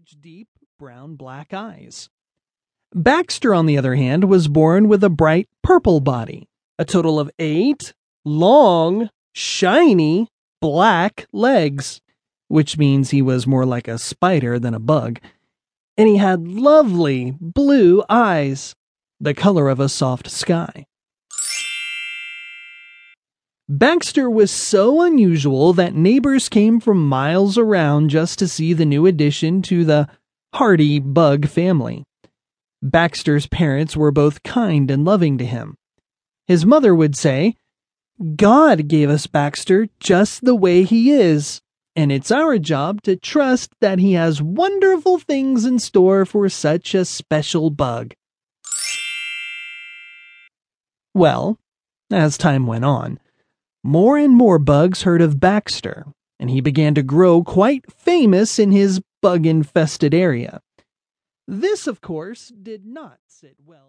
large, deep, brown black eyes. Baxter, on the other hand, was born with a bright purple body, a total of eight long, shiny, black legs, which means he was more like a spider than a bug, and he had lovely blue eyes, the color of a soft sky. Baxter was so unusual that neighbors came from miles around just to see the new addition to the hardy bug family. Baxter's parents were both kind and loving to him. His mother would say, God gave us Baxter just the way he is, and it's our job to trust that he has wonderful things in store for such a special bug. Well, as time went on, more and more bugs heard of Baxter, and he began to grow quite famous in his bug infested area. This, of course, did not sit well.